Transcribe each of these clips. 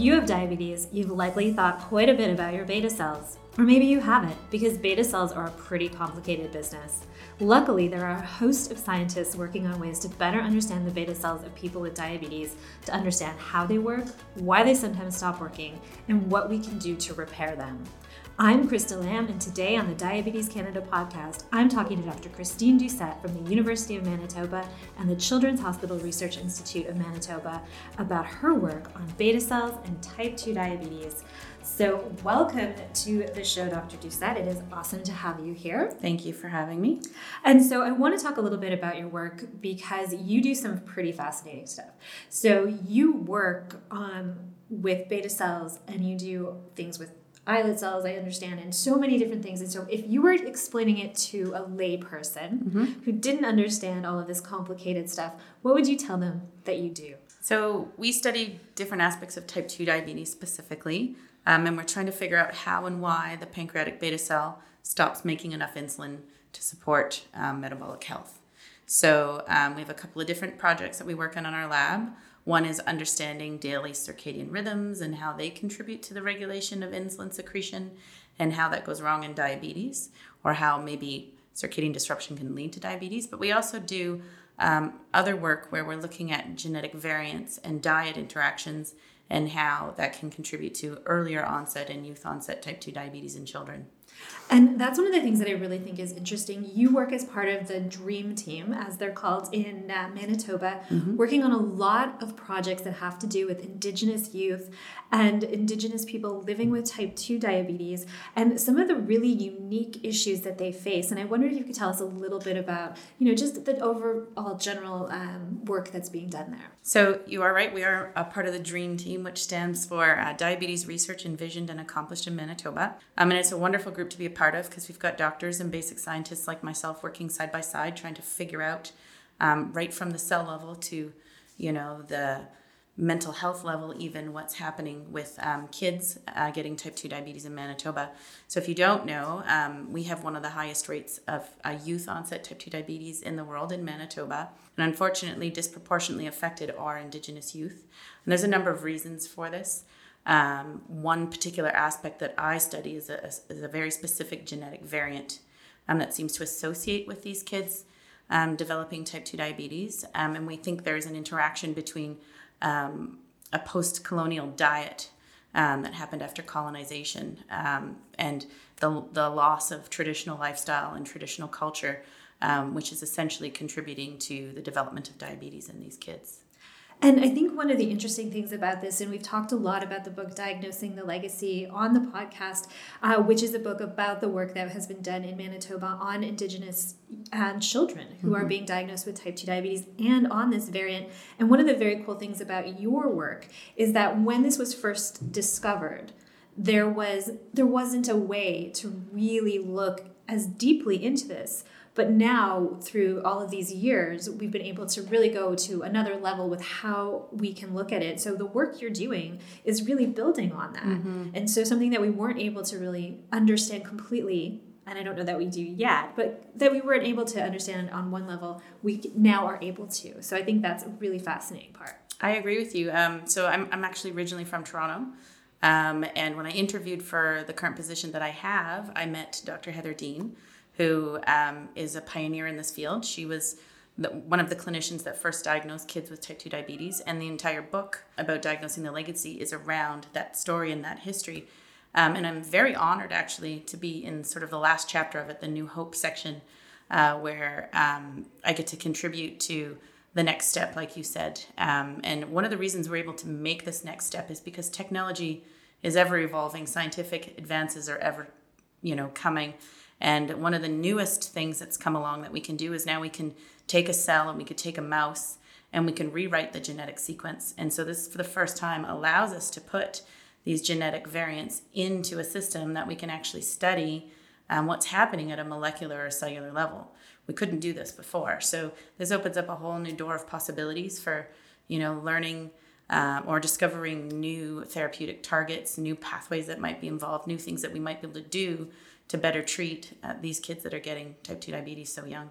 if you have diabetes, you've likely thought quite a bit about your beta cells. Or maybe you haven't, because beta cells are a pretty complicated business. Luckily, there are a host of scientists working on ways to better understand the beta cells of people with diabetes, to understand how they work, why they sometimes stop working, and what we can do to repair them. I'm Krista Lamb, and today on the Diabetes Canada podcast, I'm talking to Dr. Christine Doucette from the University of Manitoba and the Children's Hospital Research Institute of Manitoba about her work on beta cells and type 2 diabetes. So, welcome to the show, Dr. Doucette. It is awesome to have you here. Thank you for having me. And so, I want to talk a little bit about your work because you do some pretty fascinating stuff. So, you work um, with beta cells and you do things with islet cells, I understand, and so many different things. And so, if you were explaining it to a layperson mm-hmm. who didn't understand all of this complicated stuff, what would you tell them that you do? So, we study different aspects of type 2 diabetes specifically, um, and we're trying to figure out how and why the pancreatic beta cell stops making enough insulin to support um, metabolic health. So, um, we have a couple of different projects that we work on in our lab. One is understanding daily circadian rhythms and how they contribute to the regulation of insulin secretion and how that goes wrong in diabetes, or how maybe circadian disruption can lead to diabetes. But we also do um, other work where we're looking at genetic variants and diet interactions and how that can contribute to earlier onset and youth onset type 2 diabetes in children. And that's one of the things that I really think is interesting. You work as part of the Dream Team, as they're called in uh, Manitoba, mm-hmm. working on a lot of projects that have to do with Indigenous youth and Indigenous people living with type 2 diabetes and some of the really unique issues that they face. And I wondered if you could tell us a little bit about, you know, just the overall general um, work that's being done there. So you are right. We are a part of the Dream Team, which stands for uh, Diabetes Research Envisioned and Accomplished in Manitoba. Um, and it's a wonderful group to be a part of because we've got doctors and basic scientists like myself working side by side trying to figure out um, right from the cell level to you know the mental health level even what's happening with um, kids uh, getting type 2 diabetes in manitoba. So if you don't know um, we have one of the highest rates of uh, youth onset type 2 diabetes in the world in manitoba and unfortunately disproportionately affected are indigenous youth. And there's a number of reasons for this um, one particular aspect that I study is a, is a very specific genetic variant um, that seems to associate with these kids um, developing type 2 diabetes. Um, and we think there's an interaction between um, a post colonial diet um, that happened after colonization and the, the loss of traditional lifestyle and traditional culture, which is essentially contributing to the development of diabetes in these kids. And I think one of the interesting things about this, and we've talked a lot about the book Diagnosing the Legacy on the podcast, uh, which is a book about the work that has been done in Manitoba on Indigenous um, children who mm-hmm. are being diagnosed with type 2 diabetes and on this variant. And one of the very cool things about your work is that when this was first discovered, there was there wasn't a way to really look as deeply into this but now, through all of these years, we've been able to really go to another level with how we can look at it. So, the work you're doing is really building on that. Mm-hmm. And so, something that we weren't able to really understand completely and I don't know that we do yet, but that we weren't able to understand on one level, we now are able to. So I think that's a really fascinating part. I agree with you. Um, so I'm, I'm actually originally from Toronto. Um, and when I interviewed for the current position that I have, I met Dr. Heather Dean, who um, is a pioneer in this field. She was the, one of the clinicians that first diagnosed kids with type 2 diabetes, and the entire book about diagnosing the legacy is around that story and that history. Um, and I'm very honored actually to be in sort of the last chapter of it, the New Hope section, uh, where um, I get to contribute to the next step, like you said. Um, and one of the reasons we're able to make this next step is because technology is ever evolving, scientific advances are ever, you know, coming. And one of the newest things that's come along that we can do is now we can take a cell and we could take a mouse and we can rewrite the genetic sequence. And so this, for the first time, allows us to put these genetic variants into a system that we can actually study um, what's happening at a molecular or cellular level. We couldn't do this before. So this opens up a whole new door of possibilities for, you know, learning um, or discovering new therapeutic targets, new pathways that might be involved, new things that we might be able to do to better treat uh, these kids that are getting type 2 diabetes so young.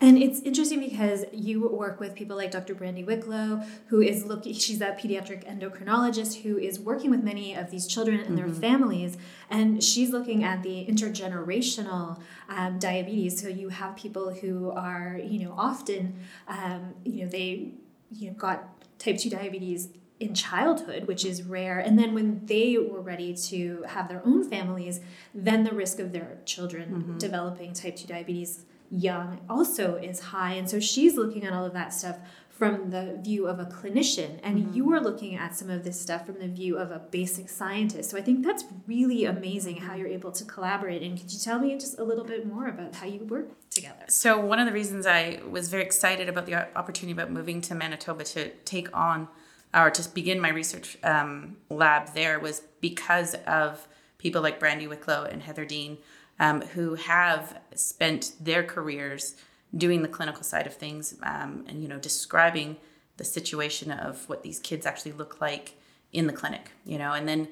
And it's interesting because you work with people like Dr. Brandy Wicklow, who is looking, she's a pediatric endocrinologist who is working with many of these children and their mm-hmm. families. And she's looking at the intergenerational um, diabetes. So you have people who are, you know, often, um, you know, they, you know, got type 2 diabetes in childhood, which is rare. And then when they were ready to have their own families, then the risk of their children mm-hmm. developing type 2 diabetes young also is high. And so she's looking at all of that stuff from the view of a clinician and mm-hmm. you are looking at some of this stuff from the view of a basic scientist so i think that's really amazing how you're able to collaborate and could you tell me just a little bit more about how you work together so one of the reasons i was very excited about the opportunity about moving to manitoba to take on or to begin my research um, lab there was because of people like Brandy Wicklow and Heather Dean, um, who have spent their careers doing the clinical side of things um, and you know describing the situation of what these kids actually look like in the clinic you know? And then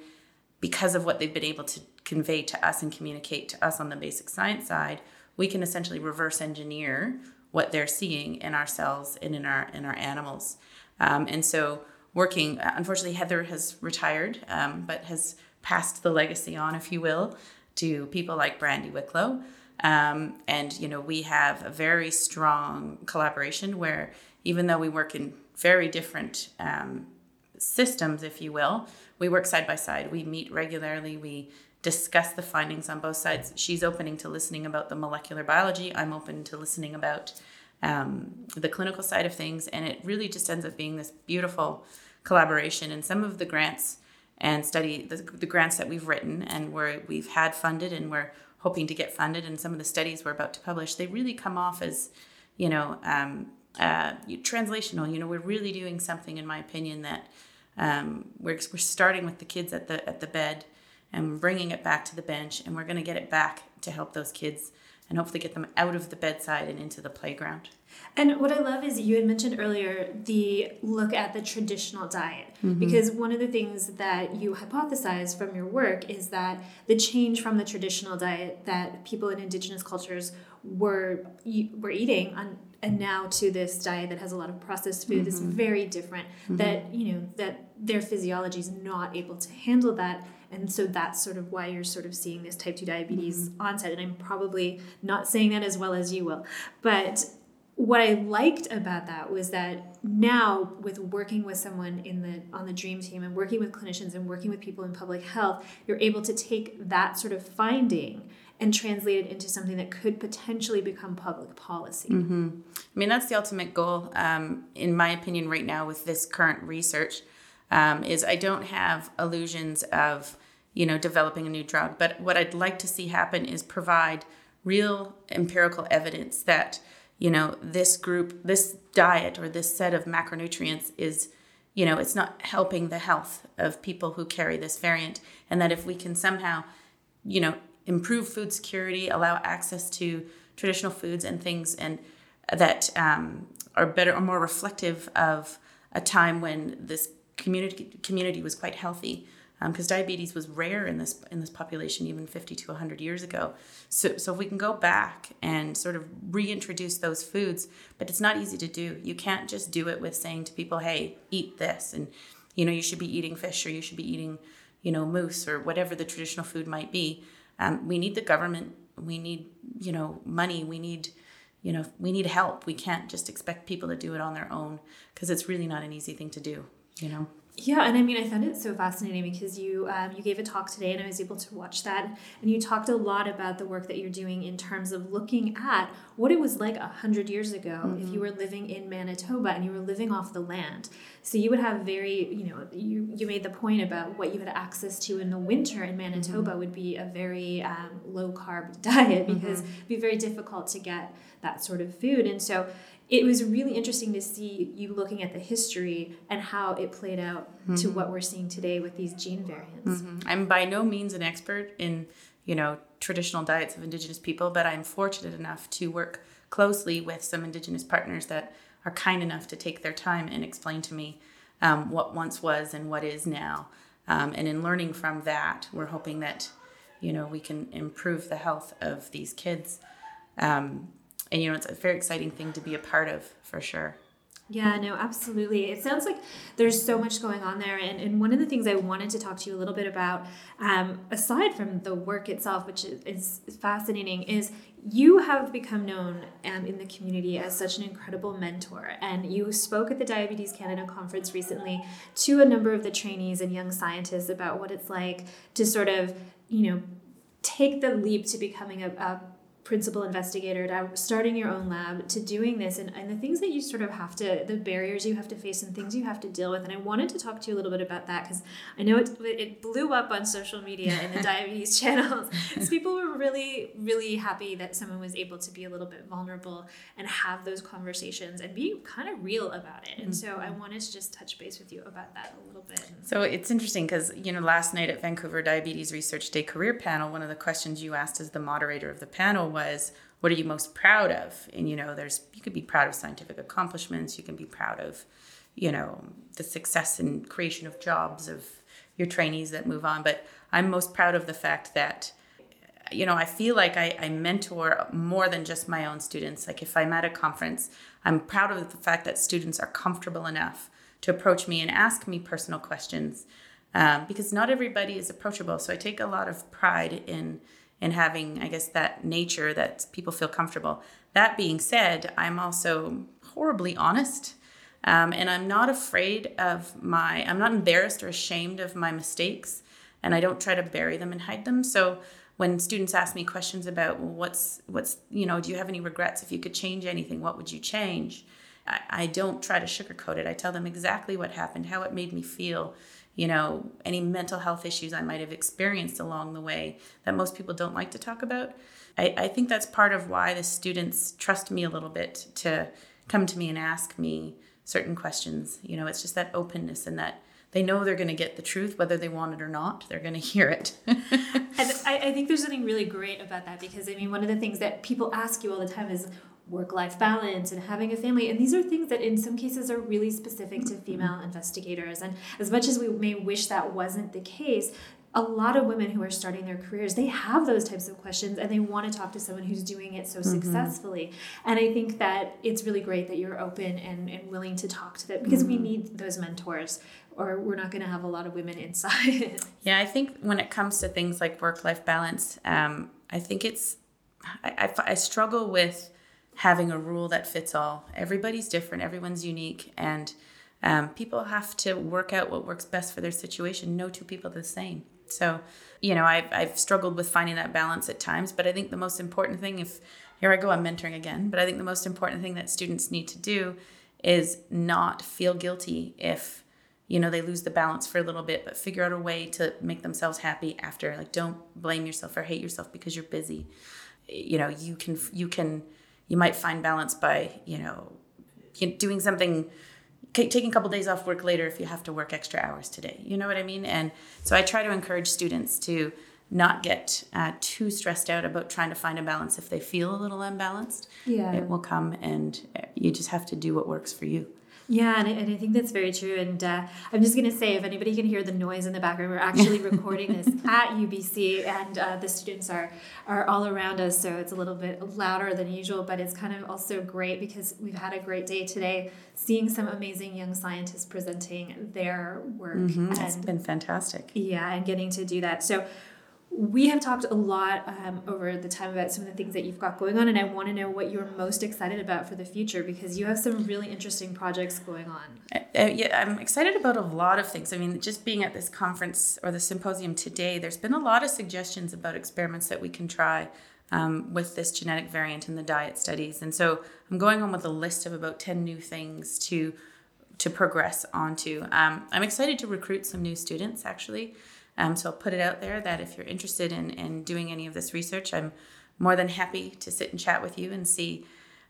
because of what they've been able to convey to us and communicate to us on the basic science side we can essentially reverse engineer what they're seeing in our cells and in our in our animals. Um, and so working. Unfortunately, Heather has retired, um, but has passed the legacy on, if you will, to people like Brandy Wicklow. Um, and you know, we have a very strong collaboration where even though we work in very different um, systems, if you will, we work side by side. We meet regularly. We discuss the findings on both sides. She's opening to listening about the molecular biology. I'm open to listening about um, the clinical side of things, and it really just ends up being this beautiful collaboration. And some of the grants and study the, the grants that we've written and where we've had funded and we're hoping to get funded, and some of the studies we're about to publish, they really come off as, you know, um, uh, translational. You know, we're really doing something, in my opinion, that um, we're we're starting with the kids at the at the bed, and bringing it back to the bench, and we're going to get it back to help those kids and hopefully get them out of the bedside and into the playground. And what I love is you had mentioned earlier the look at the traditional diet. Mm-hmm. Because one of the things that you hypothesize from your work is that the change from the traditional diet that people in indigenous cultures were were eating on and now to this diet that has a lot of processed food mm-hmm. that's very different mm-hmm. that you know that their physiology is not able to handle that and so that's sort of why you're sort of seeing this type 2 diabetes mm-hmm. onset and i'm probably not saying that as well as you will but what I liked about that was that now with working with someone in the on the dream team and working with clinicians and working with people in public health, you're able to take that sort of finding and translate it into something that could potentially become public policy. Mm-hmm. I mean, that's the ultimate goal, um, in my opinion, right now with this current research. Um, is I don't have illusions of you know developing a new drug, but what I'd like to see happen is provide real empirical evidence that you know this group this diet or this set of macronutrients is you know it's not helping the health of people who carry this variant. And that if we can somehow you know improve food security allow access to traditional foods and things and that um, are better or more reflective of a time when this community community was quite healthy because um, diabetes was rare in this in this population even 50 to 100 years ago. So, so if we can go back and sort of reintroduce those foods, but it's not easy to do. You can't just do it with saying to people, "Hey, eat this," and you know you should be eating fish or you should be eating, you know, moose or whatever the traditional food might be. Um, we need the government. We need you know money. We need you know we need help. We can't just expect people to do it on their own because it's really not an easy thing to do. You know. Yeah, and I mean, I found it so fascinating because you um, you gave a talk today, and I was able to watch that, and you talked a lot about the work that you're doing in terms of looking at what it was like a hundred years ago mm-hmm. if you were living in Manitoba and you were living off the land. So you would have very, you know, you you made the point about what you had access to in the winter in Manitoba mm-hmm. would be a very um, low carb diet because mm-hmm. it'd be very difficult to get that sort of food, and so it was really interesting to see you looking at the history and how it played out mm-hmm. to what we're seeing today with these gene variants. Mm-hmm. I'm by no means an expert in, you know, traditional diets of indigenous people, but I'm fortunate enough to work closely with some indigenous partners that are kind enough to take their time and explain to me um, what once was and what is now. Um, and in learning from that, we're hoping that, you know, we can improve the health of these kids. Um, and you know, it's a very exciting thing to be a part of for sure. Yeah, no, absolutely. It sounds like there's so much going on there. And, and one of the things I wanted to talk to you a little bit about, um, aside from the work itself, which is, is fascinating, is you have become known um, in the community as such an incredible mentor. And you spoke at the Diabetes Canada conference recently to a number of the trainees and young scientists about what it's like to sort of, you know, take the leap to becoming a, a principal investigator to starting your own lab to doing this and, and the things that you sort of have to the barriers you have to face and things you have to deal with. And i wanted to talk to you a little bit about that because i know it, it blew up on social media in the diabetes channels. Because people were really really happy that someone was able to be a little bit vulnerable and have those conversations and be kind of real about it. And so i mm-hmm. wanted to just touch base with you about that a little bit. So it's interesting because you know last night at vancouver diabetes research day career panel one of the questions you asked as the moderator of the panel was what are you most proud of? And you know there's you could be proud of scientific accomplishments. You can be proud of you know the success and creation of jobs of your trainees that move on. But i'm most proud of the fact that you know i feel like I, I mentor more than just my own students. Like if i'm at a conference i'm proud of the fact that students are comfortable enough to approach me and ask me personal questions um, because not everybody is approachable. So i take a lot of pride in and having, I guess, that nature that people feel comfortable. That being said, I'm also horribly honest. Um, and I'm not afraid of my, I'm not embarrassed or ashamed of my mistakes. And I don't try to bury them and hide them. So when students ask me questions about well, what's, what's, you know, do you have any regrets? If you could change anything, what would you change? I, I don't try to sugarcoat it. I tell them exactly what happened, how it made me feel you know, any mental health issues I might have experienced along the way that most people don't like to talk about. I, I think that's part of why the students trust me a little bit to come to me and ask me certain questions. You know, it's just that openness and that they know they're going to get the truth whether they want it or not they're going to hear it and I, I, think there's something really great about that because i mean one of the things that people ask you all the time is work life balance and having a family. And these are things that, in some cases, are really specific to female investigators. And as much as we may wish that wasn't the case, a lot of women who are starting their careers they have those types of questions and they want to talk to someone who's doing it so mm-hmm. successfully and i think that it's really great that you're open and, and willing to talk to them because mm-hmm. we need those mentors or we're not going to have a lot of women inside yeah i think when it comes to things like work-life balance um, i think it's I, I, I struggle with having a rule that fits all. Everybody's different, everyone's unique, and um, people have to work out what works best for their situation. No two people are the same. So, you know, I've, I've struggled with finding that balance at times, but I think the most important thing, if here I go, I'm mentoring again, but I think the most important thing that students need to do is not feel guilty if you know they lose the balance for a little bit but figure out a way to make themselves happy after like don't blame yourself or hate yourself because you're busy you know you can you can you might find balance by you know doing something taking a couple days off work later if you have to work extra hours today. You know what i mean? And so i try to encourage students to not get uh, too stressed out about trying to find a balance. If they feel a little unbalanced yeah. it will come and uh, you just have to do what works for you yeah, and I, and I think that's very true. And uh, I'm just going to say, if anybody can hear the noise in the background, we're actually recording this at UBC, and uh, the students are are all around us, so it's a little bit louder than usual. But it's kind of also great because we've had a great day today, seeing some amazing young scientists presenting their work. Mm-hmm. And, it's been fantastic. Yeah, and getting to do that. So we have talked a lot um, over the time about some of the things that you've got going on, and I want to know what you're most excited about for the future because you have some really interesting projects going on. Uh, uh, yeah, I'm excited about a lot of things. I mean, just being at this conference or the symposium today, there's been a lot of suggestions about experiments that we can try um, with this genetic variant in the diet studies, and so I'm going on with a list of about ten new things to to progress onto. Um, I'm excited to recruit some new students actually. Um, so I'll put it out there that if you're interested in, in doing any of this research, I'm more than happy to sit and chat with you and see,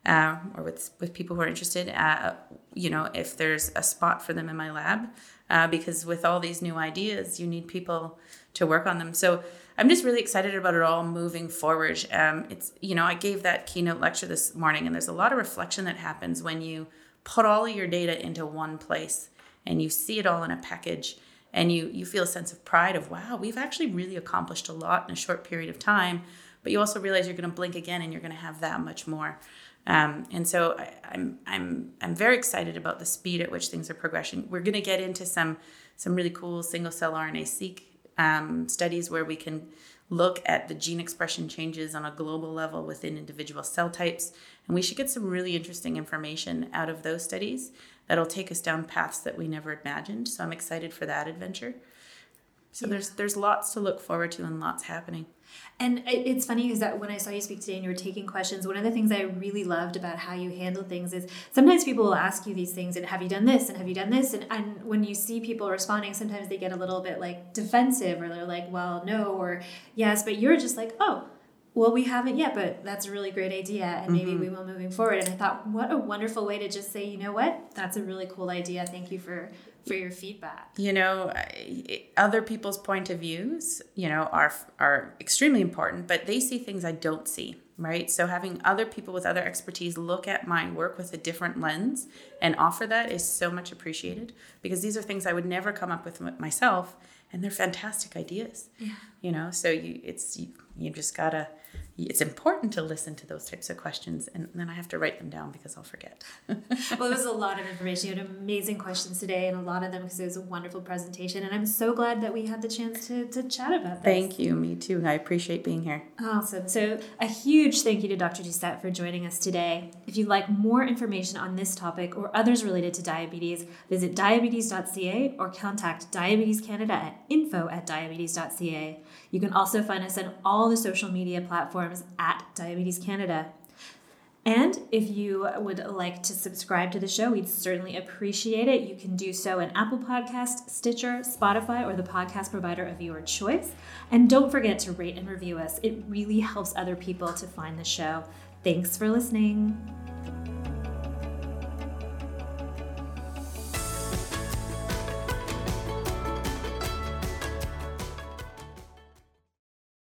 uh, or with with people who are interested, uh, you know, if there's a spot for them in my lab, uh, because with all these new ideas, you need people to work on them. So I'm just really excited about it all moving forward. Um, it's you know, I gave that keynote lecture this morning, and there's a lot of reflection that happens when you put all of your data into one place and you see it all in a package and you you feel a sense of pride of wow we've actually really accomplished a lot in a short period of time. But you also realize you're going to blink again and you're going to have that much more. Um, and so I, I'm I'm I'm very excited about the speed at which things are progressing. We're going to get into some some really cool single cell RNA seq um, studies where we can look at the gene expression changes on a global level within individual cell types, and we should get some really interesting information out of those studies that'll take us down paths that we never imagined. So I'm excited for that adventure. So yeah. there's there's lots to look forward to and lots happening. And it's funny because that when I saw you speak today and you were taking questions, one of the things I really loved about how you handle things is sometimes people will ask you these things and have you done this and have you done this and, and when you see people responding, sometimes they get a little bit like defensive or they're like, well, no or yes, but you're just like, oh, well, we haven't yet, but that's a really great idea, and maybe mm-hmm. we will moving forward. And I thought, what a wonderful way to just say, you know what, that's a really cool idea. Thank you for for your feedback. You know, other people's point of views, you know, are are extremely important, but they see things I don't see, right? So having other people with other expertise look at my work with a different lens and offer that is so much appreciated because these are things I would never come up with myself and they're fantastic ideas. Yeah. You know, so you it's you, you just got to it's important to listen to those types of questions and then i have to write them down because i'll forget. Well it was a lot of information. You had amazing questions today and a lot of them because it was a wonderful presentation and i'm so glad that we had the chance to, to chat about this. Thank you. Me too. I appreciate being here. Awesome. So a huge thank you to dr doucette for joining us today. If you'd like more information on this topic or others related to diabetes visit diabetes.ca or contact diabetes canada at info at diabetes.ca you can also find us on all the social media platforms at Diabetes Canada. And if you would like to subscribe to the show, we'd certainly appreciate it. You can do so in Apple Podcast, Stitcher, Spotify, or the podcast provider of your choice. And don't forget to rate and review us. It really helps other people to find the show. Thanks for listening.